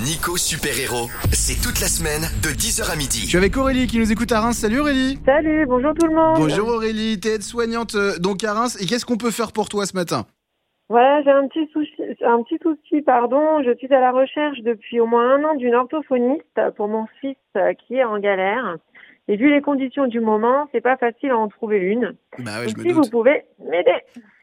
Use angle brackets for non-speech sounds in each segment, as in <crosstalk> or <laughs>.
Nico Super Héros, c'est toute la semaine de 10h à Je midi. suis avec Aurélie qui nous écoute à Reims. Salut Aurélie Salut, bonjour tout le monde. Bonjour Aurélie, t'es aide-soignante euh, donc à Reims. Et qu'est-ce qu'on peut faire pour toi ce matin? Voilà, j'ai un petit souci, un petit souci, pardon. Je suis à la recherche depuis au moins un an d'une orthophoniste pour mon fils euh, qui est en galère. Et vu les conditions du moment, c'est pas facile à en trouver une. Bah ouais, je me si vous pouvez m'aider.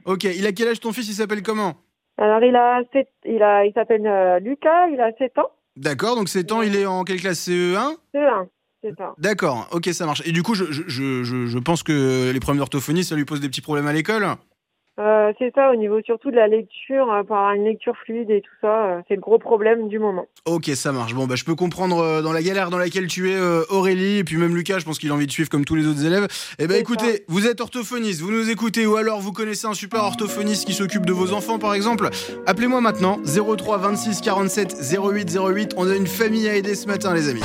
Ok, il a quel âge ton fils? Il s'appelle comment? Alors il a sept- il a, il s'appelle euh, Lucas, il a 7 ans. D'accord, donc 7 ans, il est en quelle classe CE1 C'est un, c'est ça. D'accord, ok, ça marche. Et du coup, je, je- je pense que les problèmes d'orthophonie, ça lui pose des petits problèmes à l'école? Euh, c'est ça au niveau surtout de la lecture, euh, pour avoir une lecture fluide et tout ça, euh, c'est le gros problème du moment. Ok, ça marche. Bon, bah, je peux comprendre euh, dans la galère dans laquelle tu es, euh, Aurélie, et puis même Lucas, je pense qu'il a envie de suivre comme tous les autres élèves. Eh ben, écoutez, vous êtes orthophoniste, vous nous écoutez, ou alors vous connaissez un super orthophoniste qui s'occupe de vos enfants, par exemple. Appelez-moi maintenant, 03 26 47 08 08. On a une famille à aider ce matin, les amis.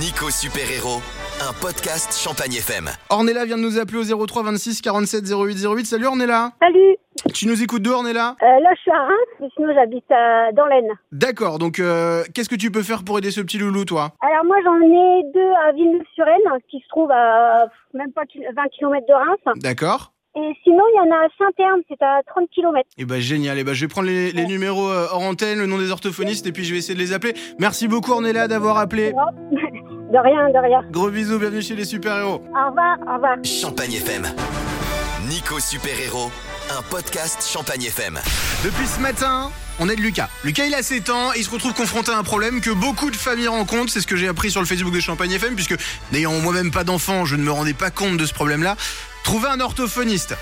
Nico Super Héros, un podcast Champagne FM. Ornella vient de nous appeler au 03 26 47 08 08. Salut Ornella. Salut, Tu nous écoutes d'où, Ornella? Euh, là je suis à Reims, mais sinon j'habite euh, dans l'Aisne. D'accord, donc euh, qu'est-ce que tu peux faire pour aider ce petit loulou, toi? Alors moi j'en ai deux à Villeneuve-sur-Aisne, qui se trouve à euh, même pas kil- 20 km de Reims. D'accord. Et sinon il y en a à Saint-Terme, c'est à 30 km. Eh ben génial, eh ben, je vais prendre les, les numéros euh, hors antenne, le nom des orthophonistes et puis je vais essayer de les appeler. Merci beaucoup Ornella d'avoir appelé. <laughs> De rien, de rien. Gros bisous, bienvenue chez les super-héros. Au revoir, au revoir. Champagne FM. Nico Super Héros, un podcast Champagne FM. Depuis ce matin, on aide Lucas. Lucas il a 7 ans et il se retrouve confronté à un problème que beaucoup de familles rencontrent, c'est ce que j'ai appris sur le Facebook de Champagne FM puisque n'ayant moi-même pas d'enfant, je ne me rendais pas compte de ce problème-là. Trouver un orthophoniste.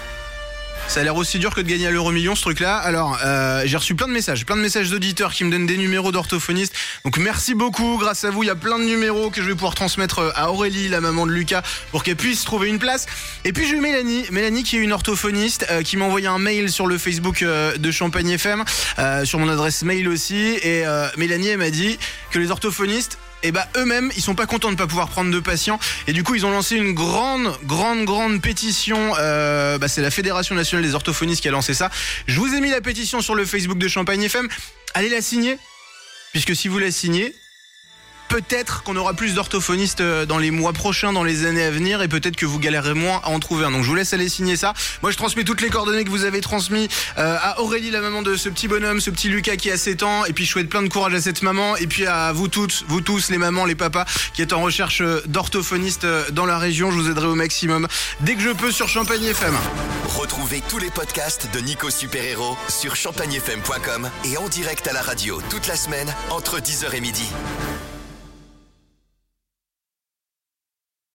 Ça a l'air aussi dur que de gagner à l'euro million ce truc-là. Alors, euh, j'ai reçu plein de messages, plein de messages d'auditeurs qui me donnent des numéros d'orthophonistes. Donc merci beaucoup. Grâce à vous, il y a plein de numéros que je vais pouvoir transmettre euh, à Aurélie, la maman de Lucas, pour qu'elle puisse trouver une place. Et puis j'ai eu Mélanie, Mélanie qui est une orthophoniste, euh, qui m'a envoyé un mail sur le Facebook euh, de Champagne FM, euh, sur mon adresse mail aussi. Et Mélanie, elle m'a dit que les orthophonistes et bah eux-mêmes ils sont pas contents de pas pouvoir prendre de patients. Et du coup ils ont lancé une grande grande grande pétition euh, bah, c'est la fédération nationale des orthophonistes qui a lancé ça. Je vous ai mis la pétition sur le Facebook de Champagne FM allez la signer. Puisque si vous la signez peut-être qu'on aura plus d'orthophonistes euh, dans les mois prochains, dans les années à venir, et peut-être que vous galérez moins à en trouver un. Donc je vous laisse aller signer ça. Moi je transmets toutes les coordonnées que vous avez transmis euh, à Aurélie, la maman de ce petit bonhomme, ce petit Lucas qui a 7 ans, et puis je souhaite plein de courage à cette maman, et puis à vous toutes, vous tous, les mamans, les papas, qui êtes en recherche euh, d'orthophonistes dans la région. Je vous aiderai au maximum dès que je peux sur Champagne FM. Retrouvez tous les podcasts de Nico Super Héros sur champagnefm.com et en direct à la radio toute la semaine entre 10h et midi.